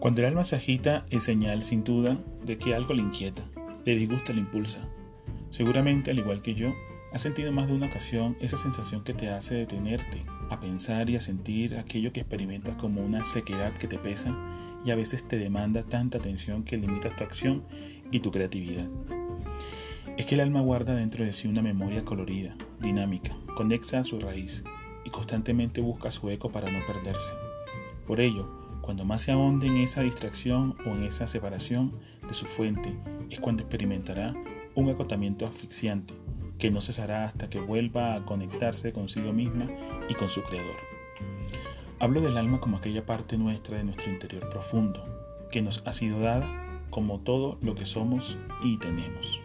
Cuando el alma se agita es señal sin duda de que algo le inquieta, le disgusta, le impulsa. Seguramente, al igual que yo, has sentido más de una ocasión esa sensación que te hace detenerte, a pensar y a sentir aquello que experimentas como una sequedad que te pesa y a veces te demanda tanta atención que limita tu acción y tu creatividad. Es que el alma guarda dentro de sí una memoria colorida, dinámica, conexa a su raíz y constantemente busca su eco para no perderse. Por ello, cuando más se ahonde en esa distracción o en esa separación de su fuente, es cuando experimentará un acotamiento asfixiante que no cesará hasta que vuelva a conectarse consigo misma y con su creador. Hablo del alma como aquella parte nuestra de nuestro interior profundo, que nos ha sido dada como todo lo que somos y tenemos.